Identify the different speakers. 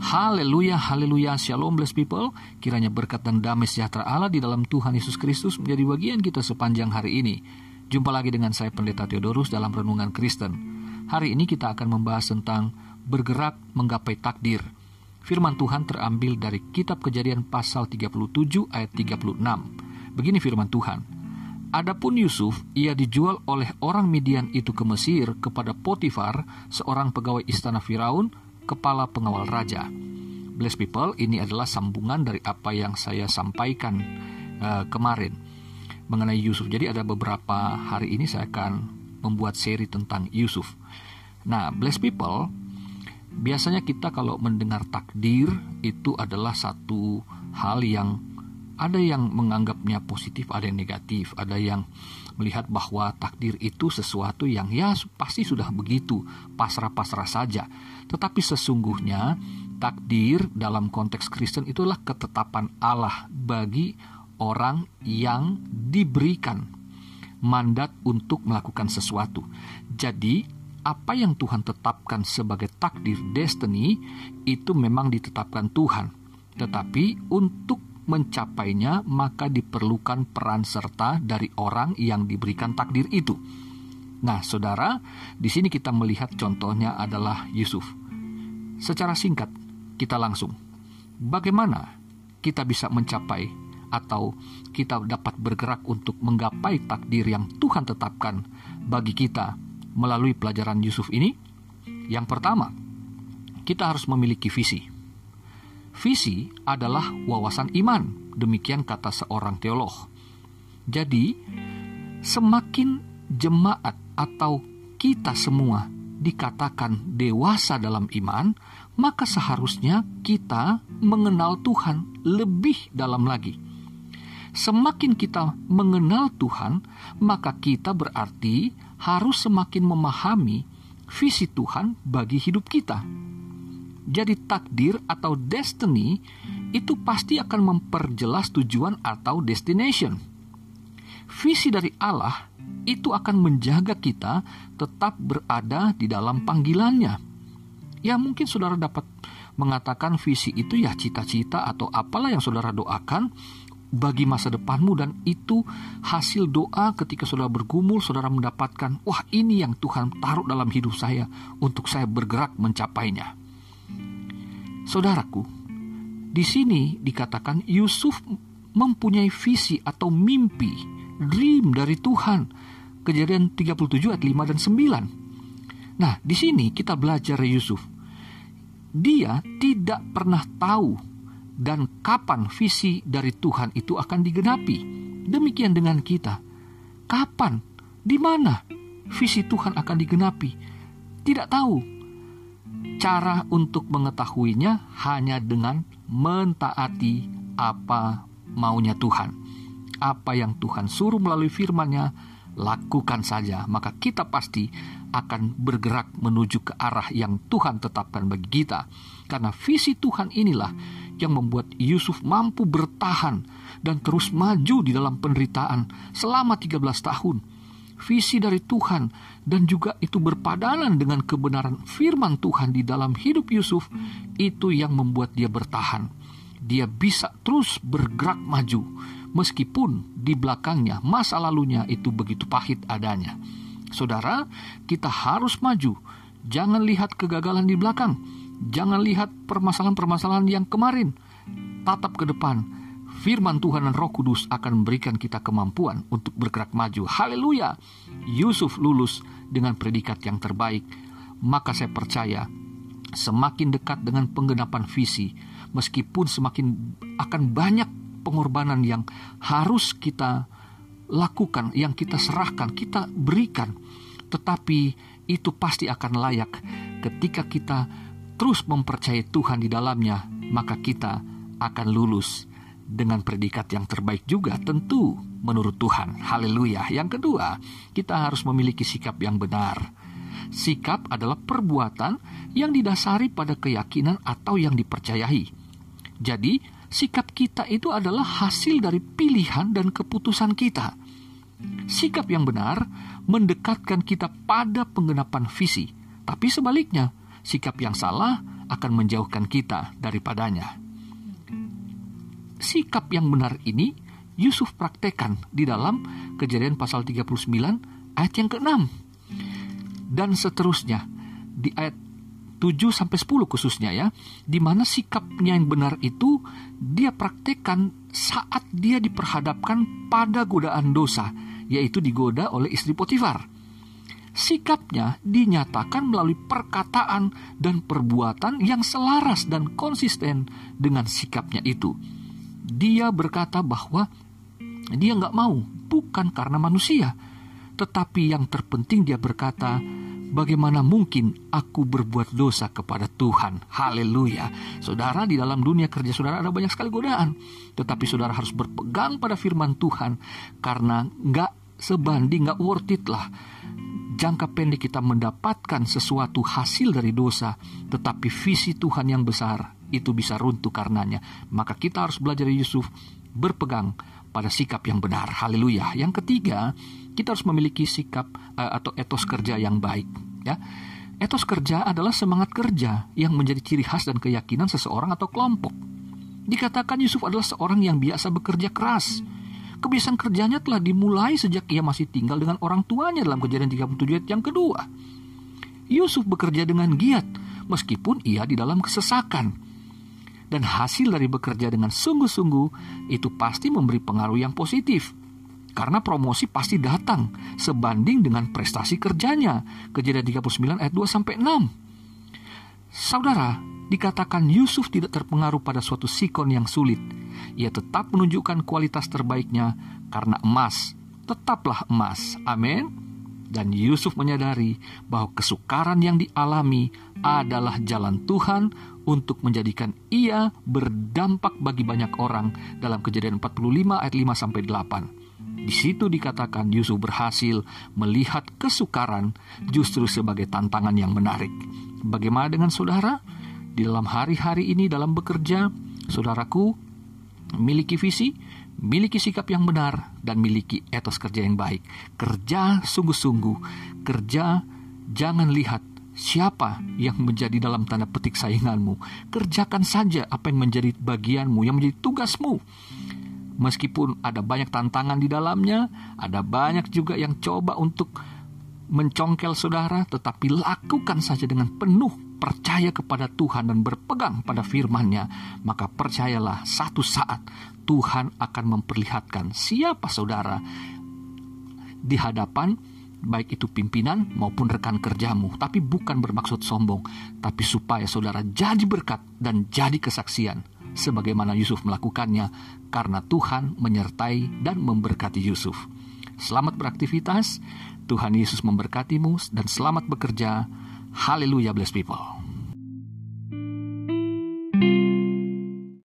Speaker 1: Haleluya, haleluya, shalom blessed people. Kiranya berkat dan damai sejahtera Allah di dalam Tuhan Yesus Kristus menjadi bagian kita sepanjang hari ini. Jumpa lagi dengan saya Pendeta Theodorus dalam Renungan Kristen. Hari ini kita akan membahas tentang bergerak menggapai takdir. Firman Tuhan terambil dari kitab kejadian pasal 37 ayat 36. Begini firman Tuhan. Adapun Yusuf, ia dijual oleh orang Midian itu ke Mesir kepada Potifar, seorang pegawai istana Firaun, kepala pengawal raja. Bless people, ini adalah sambungan dari apa yang saya sampaikan uh, kemarin mengenai Yusuf. Jadi ada beberapa hari ini saya akan membuat seri tentang Yusuf. Nah, bless people, biasanya kita kalau mendengar takdir itu adalah satu hal yang ada yang menganggapnya positif, ada yang negatif, ada yang melihat bahwa takdir itu sesuatu yang ya pasti sudah begitu, pasrah-pasrah saja. Tetapi sesungguhnya takdir dalam konteks Kristen itulah ketetapan Allah bagi orang yang diberikan mandat untuk melakukan sesuatu. Jadi, apa yang Tuhan tetapkan sebagai takdir destiny itu memang ditetapkan Tuhan. Tetapi untuk mencapainya, maka diperlukan peran serta dari orang yang diberikan takdir itu. Nah, saudara, di sini kita melihat contohnya adalah Yusuf. Secara singkat, kita langsung, bagaimana kita bisa mencapai atau kita dapat bergerak untuk menggapai takdir yang Tuhan tetapkan bagi kita melalui pelajaran Yusuf ini? Yang pertama, kita harus memiliki visi. Visi adalah wawasan iman, demikian kata seorang teolog. Jadi, semakin jemaat atau kita semua dikatakan dewasa dalam iman, maka seharusnya kita mengenal Tuhan lebih dalam lagi. Semakin kita mengenal Tuhan, maka kita berarti harus semakin memahami visi Tuhan bagi hidup kita jadi takdir atau destiny itu pasti akan memperjelas tujuan atau destination. Visi dari Allah itu akan menjaga kita tetap berada di dalam panggilannya. Ya mungkin saudara dapat mengatakan visi itu ya cita-cita atau apalah yang saudara doakan bagi masa depanmu dan itu hasil doa ketika saudara bergumul saudara mendapatkan wah ini yang Tuhan taruh dalam hidup saya untuk saya bergerak mencapainya. Saudaraku, di sini dikatakan Yusuf mempunyai visi atau mimpi, dream dari Tuhan. Kejadian 37 ayat 5 dan 9. Nah, di sini kita belajar Yusuf. Dia tidak pernah tahu dan kapan visi dari Tuhan itu akan digenapi. Demikian dengan kita. Kapan? Di mana visi Tuhan akan digenapi? Tidak tahu Cara untuk mengetahuinya hanya dengan mentaati apa maunya Tuhan. Apa yang Tuhan suruh melalui firman-Nya, lakukan saja, maka kita pasti akan bergerak menuju ke arah yang Tuhan tetapkan bagi kita. Karena visi Tuhan inilah yang membuat Yusuf mampu bertahan dan terus maju di dalam penderitaan selama 13 tahun visi dari Tuhan dan juga itu berpadanan dengan kebenaran firman Tuhan di dalam hidup Yusuf itu yang membuat dia bertahan. Dia bisa terus bergerak maju meskipun di belakangnya masa lalunya itu begitu pahit adanya. Saudara, kita harus maju. Jangan lihat kegagalan di belakang. Jangan lihat permasalahan-permasalahan yang kemarin. Tatap ke depan firman Tuhan dan Roh Kudus akan memberikan kita kemampuan untuk bergerak maju. Haleluya! Yusuf lulus dengan predikat yang terbaik. Maka saya percaya semakin dekat dengan penggenapan visi, meskipun semakin akan banyak pengorbanan yang harus kita lakukan, yang kita serahkan, kita berikan, tetapi itu pasti akan layak ketika kita terus mempercayai Tuhan di dalamnya, maka kita akan lulus dengan predikat yang terbaik juga tentu menurut Tuhan. Haleluya. Yang kedua, kita harus memiliki sikap yang benar. Sikap adalah perbuatan yang didasari pada keyakinan atau yang dipercayai. Jadi, sikap kita itu adalah hasil dari pilihan dan keputusan kita. Sikap yang benar mendekatkan kita pada penggenapan visi, tapi sebaliknya, sikap yang salah akan menjauhkan kita daripadanya. Sikap yang benar ini Yusuf praktekkan di dalam kejadian pasal 39 ayat yang ke-6. Dan seterusnya di ayat 7 sampai 10 khususnya ya, di mana sikapnya yang benar itu dia praktekkan saat dia diperhadapkan pada godaan dosa, yaitu digoda oleh istri Potifar. Sikapnya dinyatakan melalui perkataan dan perbuatan yang selaras dan konsisten dengan sikapnya itu. Dia berkata bahwa dia nggak mau, bukan karena manusia, tetapi yang terpenting dia berkata, Bagaimana mungkin aku berbuat dosa kepada Tuhan? Haleluya. Saudara, di dalam dunia kerja saudara ada banyak sekali godaan. Tetapi saudara harus berpegang pada firman Tuhan. Karena nggak sebanding, nggak worth it lah. Jangka pendek kita mendapatkan sesuatu hasil dari dosa. Tetapi visi Tuhan yang besar itu bisa runtuh karenanya. Maka kita harus belajar dari Yusuf berpegang pada sikap yang benar. Haleluya. Yang ketiga, kita harus memiliki sikap uh, atau etos kerja yang baik, ya. Etos kerja adalah semangat kerja yang menjadi ciri khas dan keyakinan seseorang atau kelompok. Dikatakan Yusuf adalah seorang yang biasa bekerja keras. Kebiasaan kerjanya telah dimulai sejak ia masih tinggal dengan orang tuanya dalam kejadian 37 ayat yang kedua. Yusuf bekerja dengan giat meskipun ia di dalam kesesakan dan hasil dari bekerja dengan sungguh-sungguh itu pasti memberi pengaruh yang positif. Karena promosi pasti datang sebanding dengan prestasi kerjanya. Kejadian 39 ayat 2 sampai 6. Saudara, dikatakan Yusuf tidak terpengaruh pada suatu sikon yang sulit. Ia tetap menunjukkan kualitas terbaiknya karena emas tetaplah emas. Amin. Dan Yusuf menyadari bahwa kesukaran yang dialami adalah jalan Tuhan untuk menjadikan ia berdampak bagi banyak orang dalam kejadian 45 ayat 5 sampai 8. Di situ dikatakan Yusuf berhasil melihat kesukaran justru sebagai tantangan yang menarik. Bagaimana dengan saudara? Di dalam hari-hari ini dalam bekerja, saudaraku miliki visi, miliki sikap yang benar, dan miliki etos kerja yang baik. Kerja sungguh-sungguh, kerja jangan lihat siapa yang menjadi dalam tanda petik sainganmu. Kerjakan saja apa yang menjadi bagianmu, yang menjadi tugasmu. Meskipun ada banyak tantangan di dalamnya, ada banyak juga yang coba untuk mencongkel saudara, tetapi lakukan saja dengan penuh percaya kepada Tuhan dan berpegang pada firman-Nya, maka percayalah satu saat Tuhan akan memperlihatkan siapa saudara di hadapan baik itu pimpinan maupun rekan kerjamu, tapi bukan bermaksud sombong, tapi supaya saudara jadi berkat dan jadi kesaksian, sebagaimana Yusuf melakukannya, karena Tuhan menyertai dan memberkati Yusuf. Selamat beraktivitas, Tuhan Yesus memberkatimu, dan selamat bekerja. Haleluya, bless people.